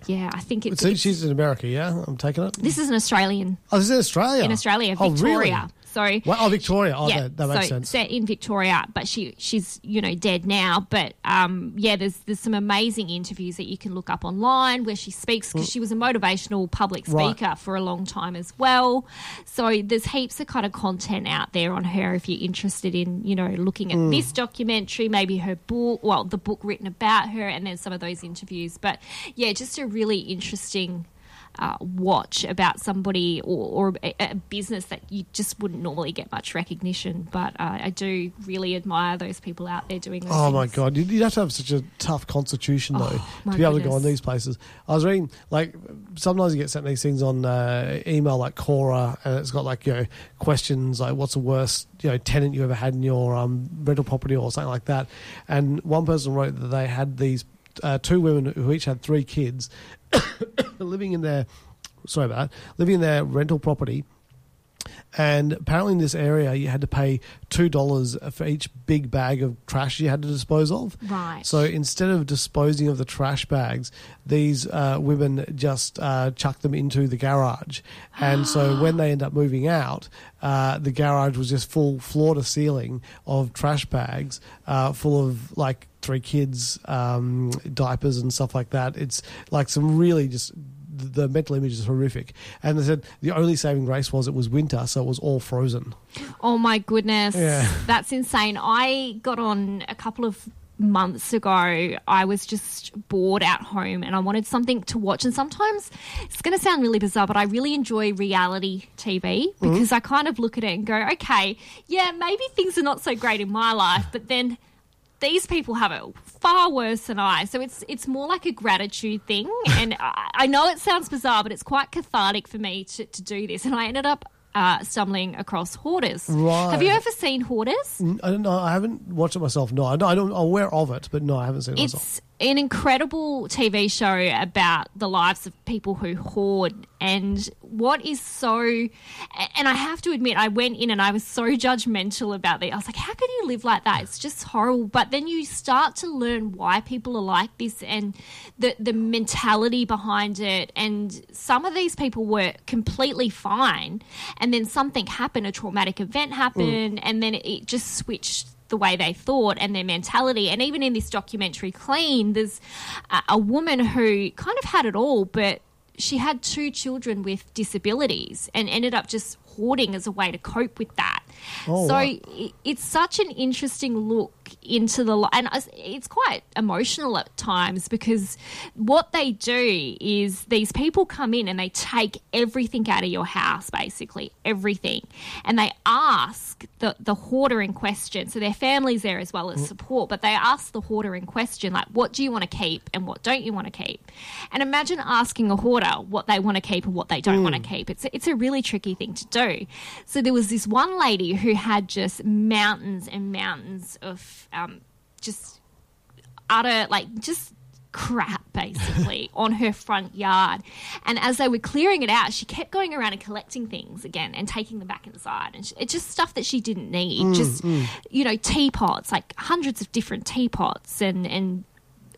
yeah i think it's, So it's she's in America, yeah? I'm taking it. this is an australian Oh, this is Australia. in Australia, Oh, Victoria. really? So Well, oh, Victoria. Oh, yeah, that, that makes so sense. set in Victoria, but she she's you know dead now. But um, yeah, there's there's some amazing interviews that you can look up online where she speaks because Mm. she was a motivational public Right. speaker for a long time as well. So there's heaps of kind of content out there on her if you're interested in you know looking at Mm. this documentary, maybe her book, well the book written about her, and then some of those interviews. But yeah, just a really interesting uh, watch about somebody or, or a, a business that you just wouldn't normally get much recognition. But uh, I do really admire those people out there doing Oh my god, you'd, you'd have to have such a tough constitution though Oh, to be able to go on these places. I was reading like sometimes you get sent these things on uh, email like Quora, and it's got like you know questions like what's the worst you know tenant you ever had in your um, rental property or something like that. And one person wrote that they had these uh, two women who each had three kids living in their sorry about that living in their rental property. And apparently, in this area, you had to pay two dollars for each big bag of trash you had to dispose of. Right. So instead of disposing of the trash bags, these uh, women just uh, chuck them into the garage. And so when they end up moving out, uh, the garage was just full floor to ceiling of trash bags, uh, full of like three kids' um, diapers and stuff like that. It's like some really just the mental image is horrific. And they said the only saving grace was it was winter, so it was all frozen. Oh my goodness. Yeah. That's insane. I got on a couple of months ago. I was just bored at home and I wanted something to watch. And sometimes it's going to sound really bizarre, but I really enjoy reality TV mm-hmm. because I kind of look at it and go, okay, yeah, maybe things are not so great in my life, but then these people have it far worse than I. So it's it's more like a gratitude thing. And I, I know it sounds bizarre, but it's quite cathartic for me to, to do this. And I ended up uh, stumbling across Hoarders. Right. Have you ever seen Hoarders? I don't know. I haven't watched it myself. No, I don't, I don't, I'm aware of it, but no, I haven't seen it myself. An incredible TV show about the lives of people who hoard and what is so and I have to admit I went in and I was so judgmental about it. I was like, how can you live like that? It's just horrible. But then you start to learn why people are like this and the the mentality behind it and some of these people were completely fine and then something happened, a traumatic event mm. happened and then it just switched the way they thought and their mentality. And even in this documentary, Clean, there's a, a woman who kind of had it all, but she had two children with disabilities and ended up just hoarding as a way to cope with that. Oh, so wow. it's such an interesting look into the and it's- quite emotional at times because what they do is these people come in and they take everything out of your house basically everything. And they ask the the hoarder in question so their families there as well as mm. support but they ask the hoarder in question like what do you want to keep and what don't you want to keep? And imagine asking a hoarder what they want to keep and what they don't want to mm. keep. It's it's a really tricky thing to do so there was this one lady who had just mountains and mountains of um, just utter like just crap basically on her front yard. And as they were clearing it out she kept going around and collecting things again and taking them back inside. And she, it's just stuff that she didn't need. Mm, just mm. you know teapots like hundreds of different teapots and and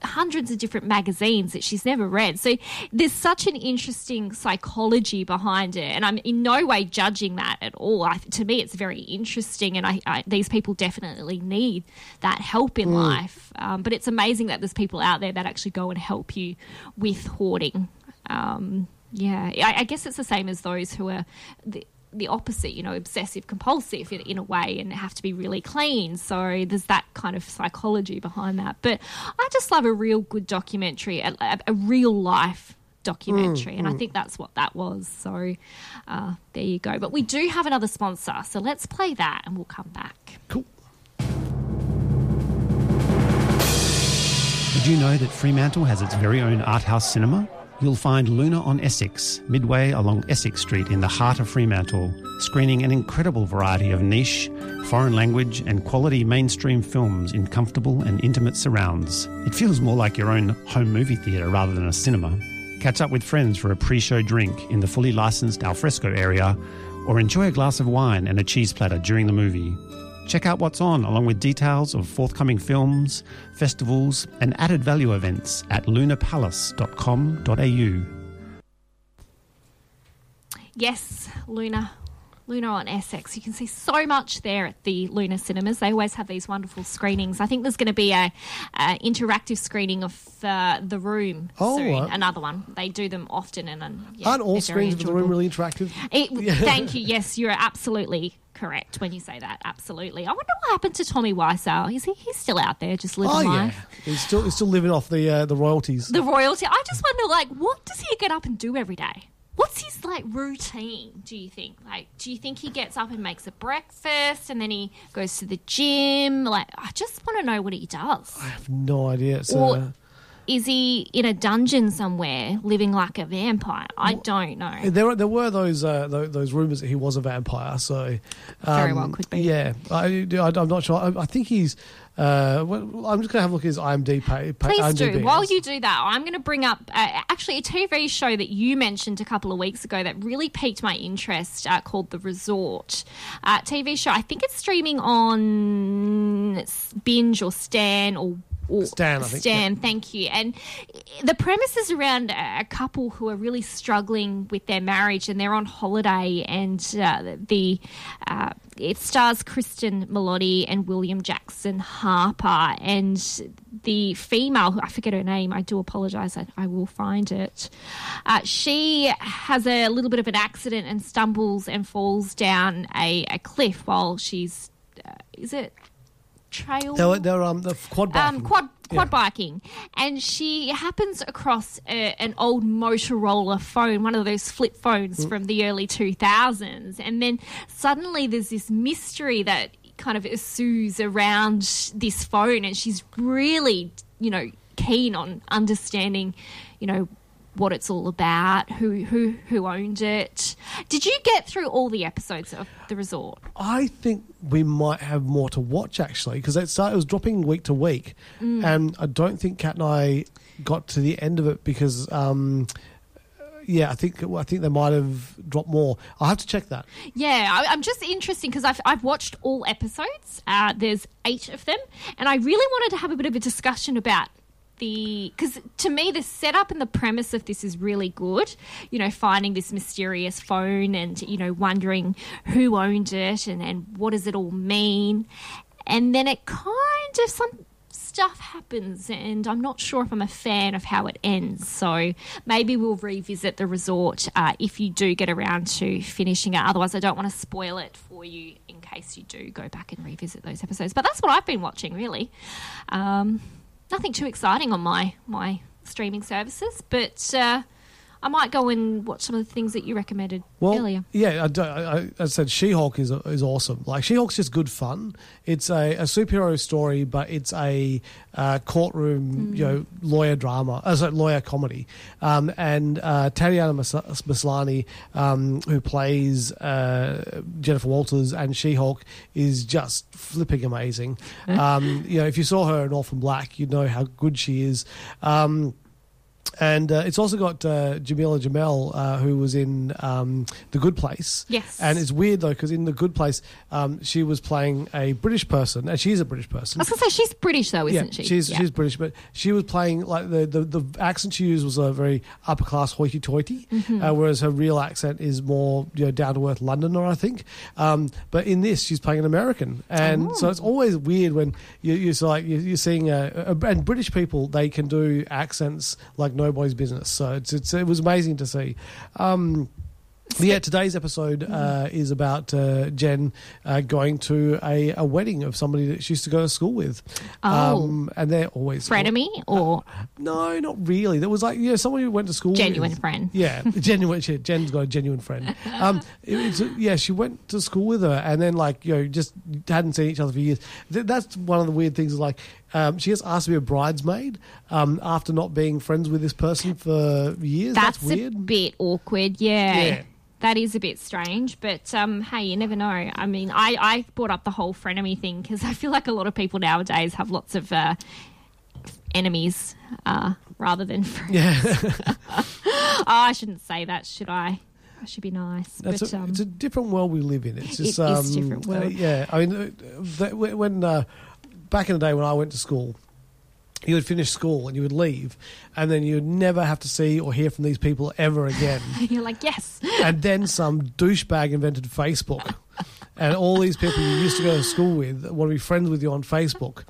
hundreds of different magazines that she's never read. So there's such an interesting psychology behind it, and I'm in no way judging that at all. I, to me, it's very interesting, and I, I, these people definitely need that help in Mm. life. Um, but it's amazing that there's people out there that actually go and help you with hoarding. Um, yeah, I, I guess it's the same as those who are. The, the opposite, you know, obsessive compulsive in, in a way and have to be really clean. So there's that kind of psychology behind that. But I just love a real good documentary, a, a, real life documentary. Mm, and I mm. think that's what that was. So uh, there you go. But we do have another sponsor. So let's play that and we'll come back. Cool. Did you know that Fremantle has its very own art house cinema? You'll find Luna on Essex, midway along Essex Street in the heart of Fremantle, screening an incredible variety of niche, foreign language, and quality mainstream films in comfortable and intimate surrounds. It feels more like your own home movie theatre rather than a cinema. Catch up with friends for a pre show drink in the fully licensed alfresco area, or enjoy a glass of wine and a cheese platter during the movie. Check out what's on, along with details of forthcoming films, festivals, and added value events at lunapalace.com.au. Yes, Luna. Luna on Essex. You can see so much there at the Luna Cinemas. They always have these wonderful screenings. I think there's going to be a, a interactive screening of uh, The Room Oh, soon. right. Another one. They do them often, and, and yeah, Aren't all screens of the room really interactive? It, Yeah. Thank you. Yes, you're absolutely correct when you say that. Absolutely. I wonder what happened to Tommy Wiseau. Is he? He's still out there, just living Oh yeah, life. he's still he's still living off the uh, the royalties. The royalty. I just wonder, like, what does he get up and do every day? What's his like routine? Do you think? Like, do you think he gets up and makes a breakfast and then he goes to the gym? Like, I just want to know what he does. I have no idea. It's, Or- uh, Is he in a dungeon somewhere, living like a vampire? I don't know. There, were- there were those uh, those, those rumors that he was a vampire. So um, Very well could be. Yeah, I, am not sure. I, I think he's. Uh, well, I'm just going to have a look at his IMDb. page. pa- Please IMDb. do. While you do that, I'm going to bring up uh, actually a TV show that you mentioned a couple of weeks ago that really piqued my interest uh, called The Resort. Uh, TV show, I think it's streaming on Binge or Stan or. Or Stan, I think, Stan, thank you. And the premise is around a couple who are really struggling with their marriage, and they're on holiday, and uh, the uh, it stars Cristin Milioti and William Jackson Harper, and the female, who I forget her name, I do apologise, I, I will find it. Uh, she has a little bit of an accident and stumbles and falls down a, a cliff while she's, uh, is it trail? They were, they were um, the quad biking. Um, quad quad Yeah. biking, and she happens across a, an old Motorola phone, one of those flip phones Mm. from the early two thousands, and then suddenly there's this mystery that kind of ensues around this phone, and she's really, you know, keen on understanding, you know. What it's all about, who who who owned it. Did you get through all the episodes of The Resort? I think we might have more to watch actually because it started. It was dropping week to week, Mm. and I don't think Kat and I got to the end of it because. Um, yeah, I think I think they might have dropped more. I'll have to check that. Yeah, I, I'm just interesting because I've, I've watched all episodes. Uh, there's eight of them, and I really wanted to have a bit of a discussion about the because to me the setup and the premise of this is really good. You know, finding this mysterious phone and you know wondering who owned it and and what does it all mean, and then it kind of some stuff happens and i'm not sure if i'm a fan of how it ends. So maybe we'll revisit the resort uh, if you do get around to finishing it. Otherwise i don't want to spoil it for you in case you do go back and revisit those episodes. But that's what i've been watching really. Um, nothing too exciting on my my streaming services but uh, i might go and watch some of the things that you recommended Well, earlier yeah, I, I, I, said She-Hulk is is awesome. Like She-Hulk's just good fun. It's a, a superhero story, but it's a uh, courtroom, you know, lawyer drama, uh, sorry, lawyer comedy. Um, and uh, Tatiana Mas- Maslany, um, who plays uh, Jennifer Walters and She-Hulk, is just flipping amazing. Um, you know, if you saw her in Orphan Black, you'd know how good she is. Um, and uh, it's also got uh, Jameela Jamil, uh, who was in um, The Good Place. Yes. And it's weird, though, because in The Good Place, um, she was playing a British person, and she is a British person. i was going to say she's british though isn't she She's, Yeah. she's British, but she was playing, like, the, the, the accent she used was a very upper class hoity toity, Mhm. uh, whereas her real accent is more, you know, down to earth Londoner, I think. Um, but in this, she's playing an American. And so it's always weird when you, you're, like, you're, you're seeing, a, a, and British people, they can do accents like nobody's business. So it's, it's, it was amazing to see. Um, yeah, today's episode uh, is about uh, Jen uh, going to a, a wedding of somebody that she used to go to school with. Oh. and they're always frenemy or no, not really. There was like you know someone who went to school. Genuine with. friend. Yeah, genuine. She, Jen's got a genuine friend. Um, it, it's, yeah, she went to school with her, and then like you know just hadn't seen each other for years. Th- That's one of the weird things. Like um, she gets asked to be a bridesmaid um, after not being friends with this person for years. That's, That's, weird. a bit awkward. Yeah. Yeah. That is a bit strange, but um, hey, you never know. I mean, I, I brought up the whole frenemy thing because I feel like a lot of people nowadays have lots of uh, enemies uh, rather than friends. Yeah. oh, I shouldn't say that, should I? I should be nice. But a, um, it's a different world we live in. It's just um, different world. uh, yeah, I mean, uh, that, when uh, back in the day when I went to school, you would finish school and you would leave, and then you'd never have to see or hear from these people ever again. you're like, yes. and then some douchebag invented Facebook, and all these people you used to go to school with want to be friends with you on Facebook.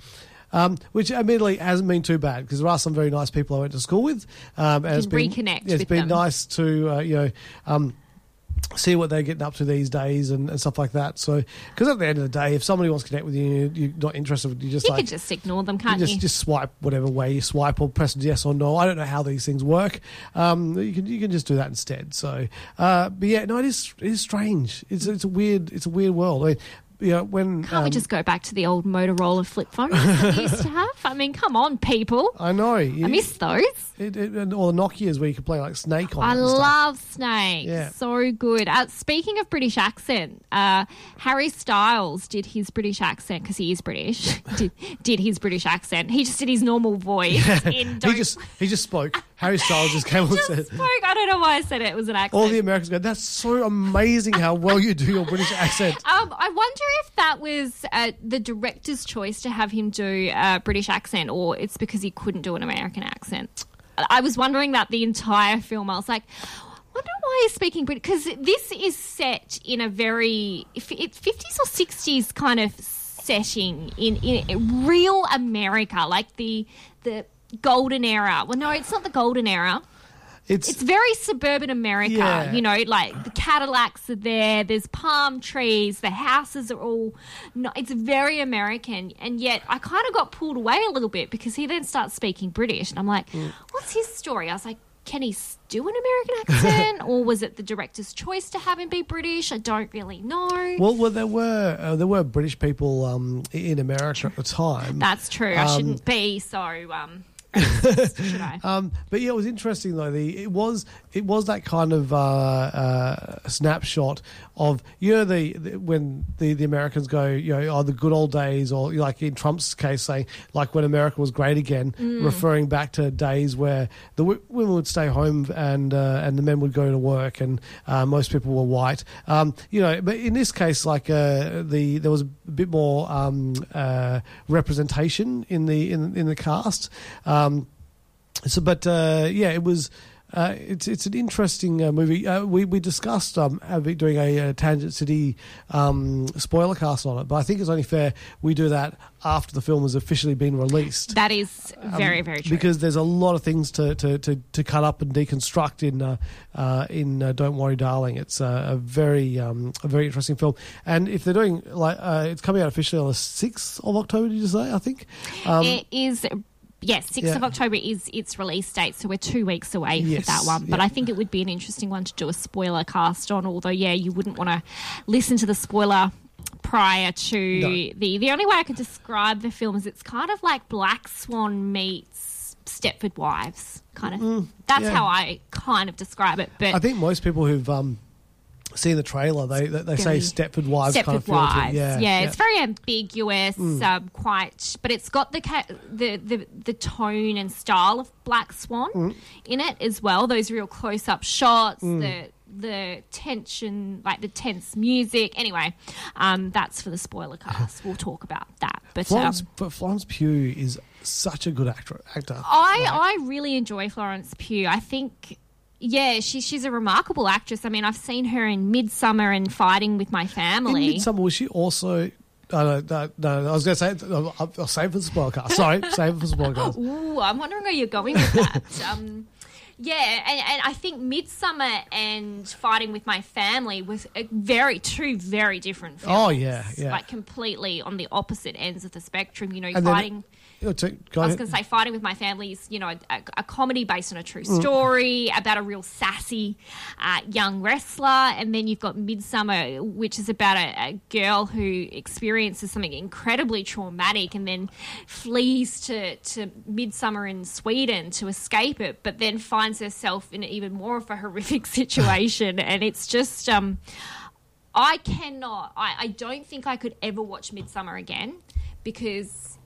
Um, which admittedly hasn't been too bad because there are some very nice people I went to school with. Um, and it's been, reconnect yeah, It's been them. nice to uh, you know um, see what they're getting up to these days and, and stuff like that. So, because at the end of the day, if somebody wants to connect with you, you're not interested. You just You like could just ignore them, can't you you? just just swipe whatever way you swipe or press yes or no. I don't know how these things work. Um, you can you can just do that instead. So, uh, but yeah, no, it is it is strange. It's it's a weird it's a weird world. I mean, you know, when Can't we um, just go back to the old Motorola flip phones that we used to have? I mean, come on, people. I know. I miss those. It, it, and the Nokia's where you could play like Snake on. I it and stuff. love Snake. Yeah. So good. Uh, speaking of British accent, uh, Harry Styles did his British accent because he is British. did, did his British accent. He just did his normal voice. in he just he just spoke. Harry Styles just came on and said. spoke. I don't know why I said it. It was an accent. All the Americans go, that's so amazing how well you do your British accent. Um, I wonder if that was uh, the director's choice to have him do a British accent, or it's because he couldn't do an American accent. I was wondering that the entire film. I was like, wonder why he's speaking British because this is set in a very fifties or sixties kind of setting in in real America, like the the golden era. Well, no, it's not the golden era. It's, It's very suburban America, Yeah. you know, like the Cadillacs are there, there's palm trees, the houses are all. No, it's very American, and yet I kind of got pulled away a little bit because he then starts speaking British, and I'm like, Mm. what's his story? I was like, can he do an American accent, or was it the director's choice to have him be British? I don't really know. well, well, there were uh, there were British people um, in America at the time. That's true. I Um, shouldn't be so. Um, should I? Um, but yeah, it was interesting though. The it was it was that kind of uh, uh, snapshot of you know the, the when the, the Americans go you know oh the good old days or like in Trump's case saying like when America was great again, Mm. referring back to days where the w- women would stay home and uh, and the men would go to work and uh, most people were white. Um, you know, but in this case, like uh, the there was a bit more um, uh, representation in the in, in the cast. Um, so, but uh, yeah, it was. Uh, it's it's an interesting uh, movie. Uh, we we discussed um, having- doing a, uh Tangent City um, spoiler cast on it, but I think it's only fair we do that after the film has officially been released. That is very Um, very true. Because there's a lot of things to, to, to, to cut up and deconstruct in uh, uh, in uh, Don't Worry, Darling. It's a, a very um, a very interesting film, and if they're doing like uh, it's coming out officially on the sixth of October. Did you say? I think. Um, it is. Yes, 6th of. October is its release date, so we're two weeks away Yes, for that one. But yeah. I think it would be an interesting one to do a spoiler cast on, although, yeah, you wouldn't want to listen to the spoiler prior to No. the. The only way I could describe the film is it's kind of like Black Swan meets Stepford Wives, kind of. That's Mm, yeah. how I kind of describe it. But I think most people who've um, seen the trailer, they they, they say Stepford Wives Stepford kind of feel to it. Wives. Yeah, it's very ambiguous, Mm. um, quite, but it's got the, ca- the the the tone and style of Black Swan Mm. in it as well. Those real close up shots, Mm. the the tension, like the tense music. Anyway, um, that's for the spoiler cast. We'll talk about that. But um, Florence, but Florence Pugh is such a good actor. Actor. I I really enjoy Florence Pugh. I think. Yeah, she's she's a remarkable actress. I mean, I've seen her in Midsommar and Fighting with My Family. In. Midsommar, was she also? No, no, no, I was going to say, I'll, I'll save it for the spoilercast. Sorry, save it for the spoilercast. Ooh, I'm wondering where you're going with that. um, yeah, and, and I think Midsommar and Fighting with My Family was a very two very different films. Oh, yeah, yeah. like completely on the opposite ends of the spectrum. You know, And then- fighting. Go I was going to say, Fighting with My Family is, you know, a, a comedy based on a true Mm. story about a real sassy uh, young wrestler. And then you've got Midsommar, which is about a, a girl who experiences something incredibly traumatic and then flees to, to Midsummer in Sweden to escape it, but then finds herself in even more of a horrific situation. and it's just. Um, I cannot. I, I don't think I could ever watch Midsommar again because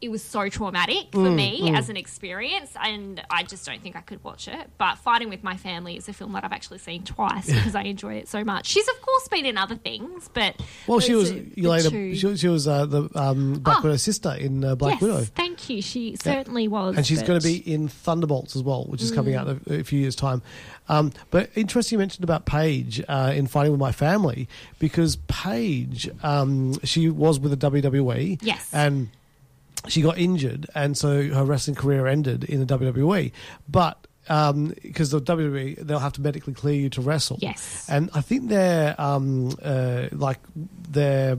it was so traumatic for Mm, me mm. as an experience, and I just don't think I could watch it. But Fighting with My Family is a film that I've actually seen twice because I enjoy it so much. She's of course been in other things, but Well, she was the later. two- She, was- she was uh, the um, Black Oh. Widow's sister in uh, Black yes, Widow, thank you. She certainly was, and she's but- going to be in Thunderbolts as well, which is coming Mm. out in a, a few years' time. Um, but interesting, you mentioned about Paige uh, in Fighting with My Family because Paige, um, she was with the WWE, Yes. and she got injured, and so her wrestling career ended in the WWE. But because the WWE they'll have to medically clear you to wrestle. Yes. and I think their um, uh, like their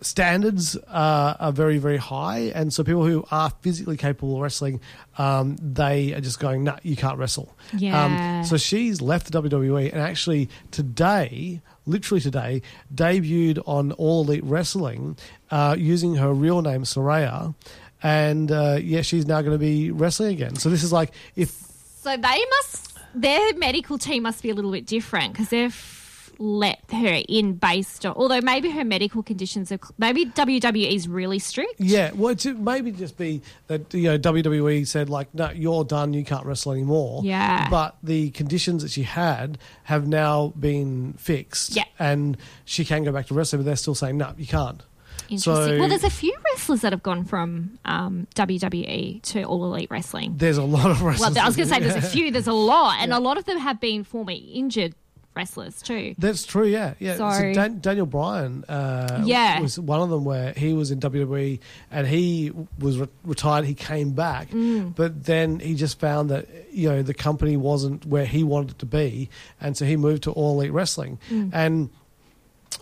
standards uh, are very very high, and so people who are physically capable of wrestling, um, they are just going, "Nah, you can't wrestle." Yeah. Um, so she's left the WWE, and actually today, literally today, debuted on All Elite Wrestling uh, using her real name Saraya. And uh, yeah, she's now going to be wrestling again. So this is like if So they must, their medical team must be a little bit different because they've let her in based on, although maybe her medical conditions are, maybe WWE is really strict. Yeah, well, it maybe just be that you know WWE said like, no, you're done, you can't wrestle anymore. Yeah. But the conditions that she had have now been fixed. Yeah. And she can go back to wrestling, but they're still saying no, you can't. Interesting. So well, there's a few wrestlers that have gone from um, WWE to All Elite Wrestling. there's a lot of wrestlers. Well, I was going to say there's a few, there's a lot, and a lot of them have been former injured wrestlers too. That's true, yeah, yeah. So, So- Dan- Daniel Bryan, uh, Yeah. was one of them where he was in WWE and he was re- retired. He came back, Mm. but then he just found that you know the company wasn't where he wanted it to be, and so he moved to All Elite Wrestling. Mm. And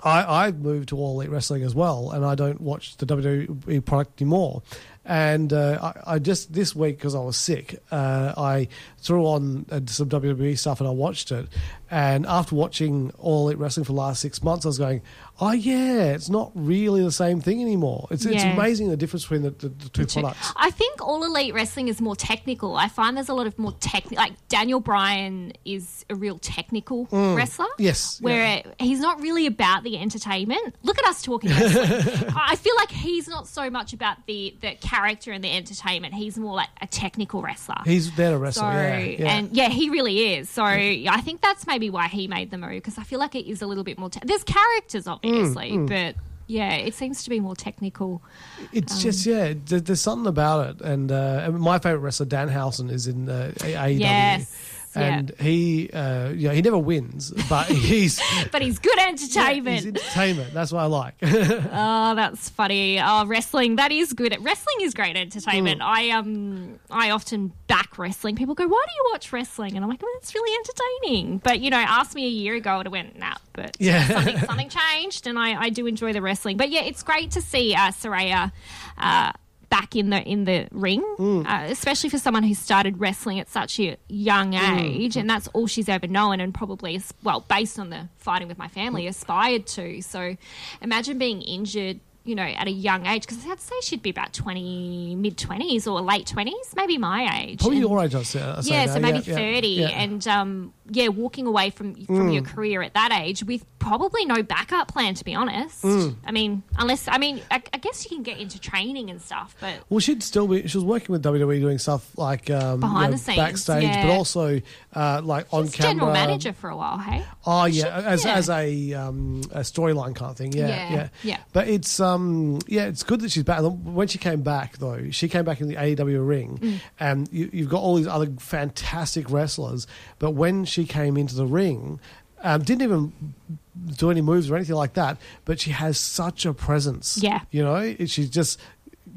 I, I moved to All Elite Wrestling as well, and I don't watch the WWE product anymore. And uh, I, I just this week because I was sick, uh, I threw on uh, some WWE stuff and I watched it. And after watching All Elite Wrestling for the last six months, I was going, "Oh yeah, it's not really the same thing anymore. It's it's amazing the difference between the, the, the two products." I think All Elite Wrestling is more technical. I find there's a lot of more technical. Like Daniel Bryan is a real technical Mm. wrestler. Yes, Where he's not really about the entertainment. Look at us talking. I feel like he's not so much about the, the character and the entertainment. He's more like a technical wrestler. He's there to wrestle, So, yeah, yeah. and yeah, he really is. So I think that's maybe why he made the move because I feel like it is a little bit more. Te- There's characters, obviously, mm. but yeah, it seems to be more technical. It's Um, just yeah, there's something about it, and, uh, and my favorite wrestler Danhausen is in uh, AEW, Yes, and he, uh, you know, he never wins, but he's but he's good entertainment. he's entertainment. That's what I like. oh, that's funny. Oh, wrestling that is good. Wrestling is great entertainment. Mm. I um I often back wrestling. People go, "Why do you watch wrestling?" And I'm like, "Well, it's really entertaining." But you know, ask me a year ago, I would have went, "Nah." But Yeah. something something changed, and I I do enjoy the wrestling. But yeah, it's great to see uh, Saraya. Uh, Back in the in the ring, Mm. uh, especially for someone who started wrestling at such a young Mm. age, and that's all she's ever known, and probably well based on the fighting with my family, aspired to. So, imagine being injured, you know, at a young age, because I'd say she'd be about twenty, mid twenties or late twenties, maybe my age. Probably And- your age, I'd say. I'd say yeah, so maybe yeah, thirty, yeah. and um, yeah, walking away from from Mm. your career at that age with probably no backup plan. To be honest, Mm. I mean, unless I mean, I, I guess you can get into training and stuff, but Well, she'd still be. She was working with WWE doing stuff like um, Behind you know, the scenes, backstage, yeah. but also uh, like on she's camera. general manager for a while. Hey, Oh yeah, as yeah. as a um, a storyline kind of thing. Yeah, Yeah, yeah, yeah. But it's um yeah, it's good that she's back. When she came back though, she came back in the AEW ring, Mm. and you, you've got all these other fantastic wrestlers. But when she came into the ring, um, didn't even do any moves or anything like that. But she has such a presence. Yeah. you know, she's just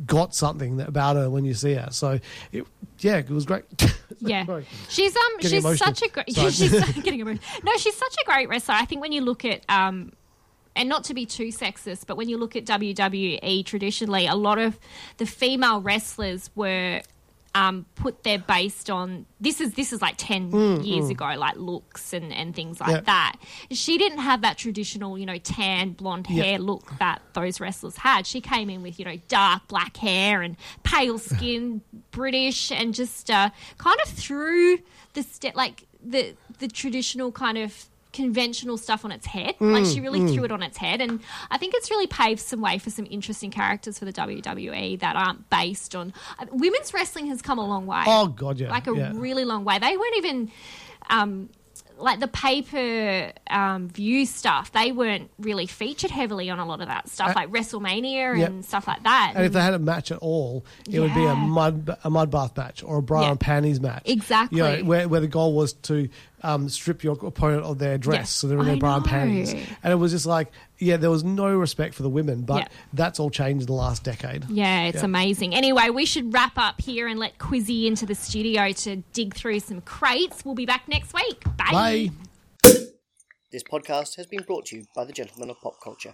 got something about her when you see her. So, it, yeah, it was great. Yeah, Sorry. she's um Getting she's emotional. such a great she's getting emotional. No, she's such a great wrestler. I think when you look at um and not to be too sexist, but when you look at WWE traditionally, a lot of the female wrestlers were um, put there based on this is this is like ten Mm, years mm. ago, like looks and, and things like Yeah. that. She didn't have that traditional, you know, tan blonde hair look that those wrestlers had. She came in with you know dark black hair and pale skin, British, and just uh, kind of threw the step like the the traditional kind of conventional stuff on its head. like Mm, she really mm. threw it on its head, and I think it's really paved some way for some interesting characters for the WWE that aren't based on uh, women's wrestling has come a long way. Oh, God, yeah, like a yeah. really long way. They weren't even. Um, like the paper um, view stuff, they weren't really featured heavily on a lot of that stuff, Uh, like WrestleMania Yep. and stuff like that. And if they had a match at all, it would be a mud a mud bath match or a bra Yeah. and panties match. Exactly. You know, where, where the goal was to um, strip your opponent of their dress, Yes, so they're in their I bra and panties. And it was just like yeah, there was no respect for the women, but Yeah. that's all changed in the last decade. Yeah, it's Yeah. amazing. Anyway, we should wrap up here and let Quizzy into the studio to dig through some crates. We'll be back next week. Bye. Bye. This podcast has been brought to you by the Gentlemen of Pop Culture.